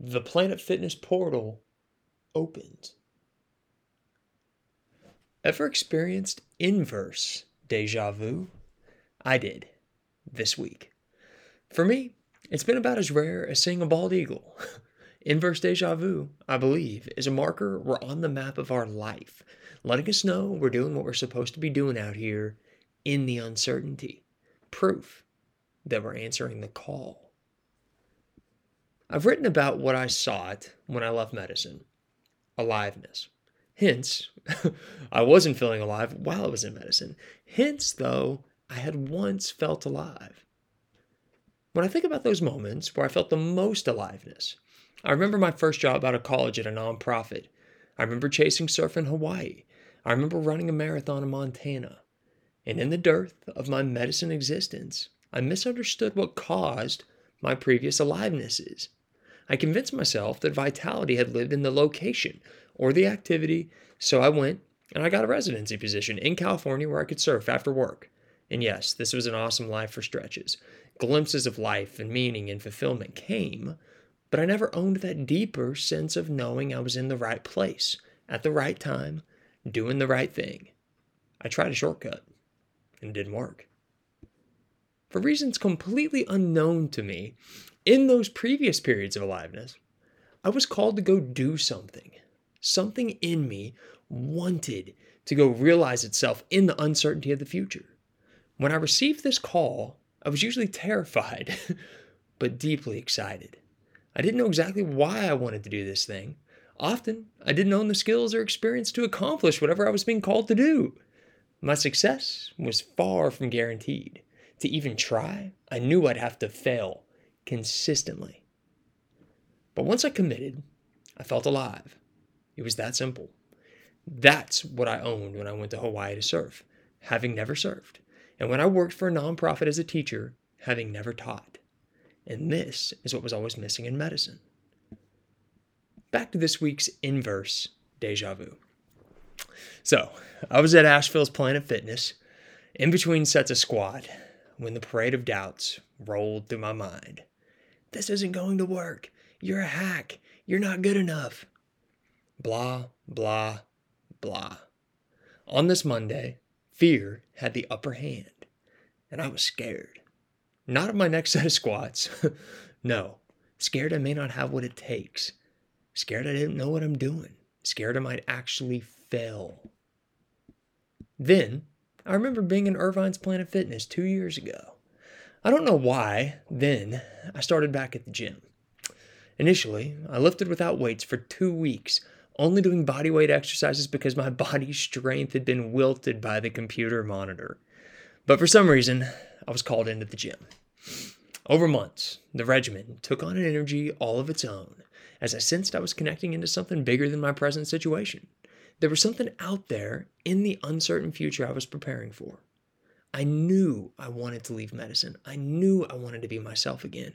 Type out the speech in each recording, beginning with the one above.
the Planet Fitness portal opened. Ever experienced inverse deja vu? I did this week. For me, it's been about as rare as seeing a bald eagle. Inverse deja vu, I believe, is a marker we're on the map of our life, letting us know we're doing what we're supposed to be doing out here in the uncertainty. Proof that we're answering the call. I've written about what I sought when I left medicine aliveness. Hence, I wasn't feeling alive while I was in medicine. Hence, though, I had once felt alive. When I think about those moments where I felt the most aliveness, I remember my first job out of college at a nonprofit. I remember chasing surf in Hawaii. I remember running a marathon in Montana. And in the dearth of my medicine existence, I misunderstood what caused my previous alivenesses. I convinced myself that vitality had lived in the location or the activity, so I went and I got a residency position in California where I could surf after work. And yes, this was an awesome life for stretches. Glimpses of life and meaning and fulfillment came, but I never owned that deeper sense of knowing I was in the right place, at the right time, doing the right thing. I tried a shortcut, and it didn't work. For reasons completely unknown to me, in those previous periods of aliveness, I was called to go do something. Something in me wanted to go realize itself in the uncertainty of the future. When I received this call, I was usually terrified, but deeply excited. I didn't know exactly why I wanted to do this thing. Often, I didn't own the skills or experience to accomplish whatever I was being called to do. My success was far from guaranteed. To even try, I knew I'd have to fail consistently. But once I committed, I felt alive. It was that simple. That's what I owned when I went to Hawaii to surf, having never surfed, and when I worked for a nonprofit as a teacher, having never taught. And this is what was always missing in medicine. Back to this week's inverse deja vu. So, I was at Asheville's Planet Fitness, in between sets of squat, when the parade of doubts rolled through my mind. This isn't going to work. You're a hack. You're not good enough. Blah, blah, blah. On this Monday, fear had the upper hand, and I was scared. Not of my next set of squats. no. Scared I may not have what it takes. Scared I didn't know what I'm doing. Scared I might actually fail. Then, I remember being in Irvine's Planet Fitness two years ago. I don't know why, then, I started back at the gym. Initially, I lifted without weights for two weeks, only doing bodyweight exercises because my body's strength had been wilted by the computer monitor. But for some reason, I was called into the gym. Over months, the regimen took on an energy all of its own as I sensed I was connecting into something bigger than my present situation. There was something out there in the uncertain future I was preparing for. I knew I wanted to leave medicine. I knew I wanted to be myself again.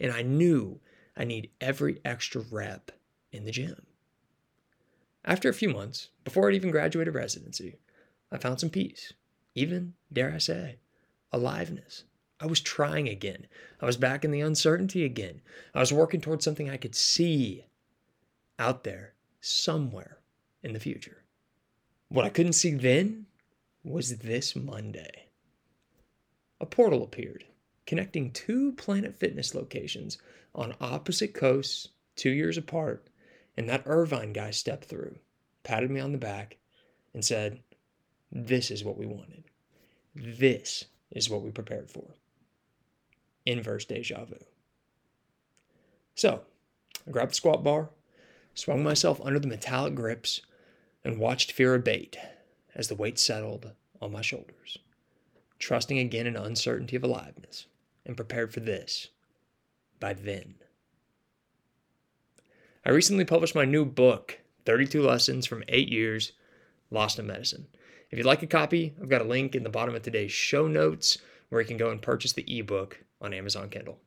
And I knew I need every extra rep in the gym. After a few months, before I'd even graduated residency, I found some peace, even, dare I say, aliveness. I was trying again. I was back in the uncertainty again. I was working towards something I could see out there somewhere in the future. What I couldn't see then was this Monday. A portal appeared, connecting two Planet Fitness locations on opposite coasts, two years apart, and that Irvine guy stepped through, patted me on the back, and said, This is what we wanted. This is what we prepared for. Inverse deja vu. So, I grabbed the squat bar, swung myself under the metallic grips, and watched fear abate as the weight settled on my shoulders, trusting again in uncertainty of aliveness, and prepared for this by then. I recently published my new book, 32 Lessons from 8 Years Lost in Medicine. If you'd like a copy, I've got a link in the bottom of today's show notes where you can go and purchase the ebook on Amazon Kindle.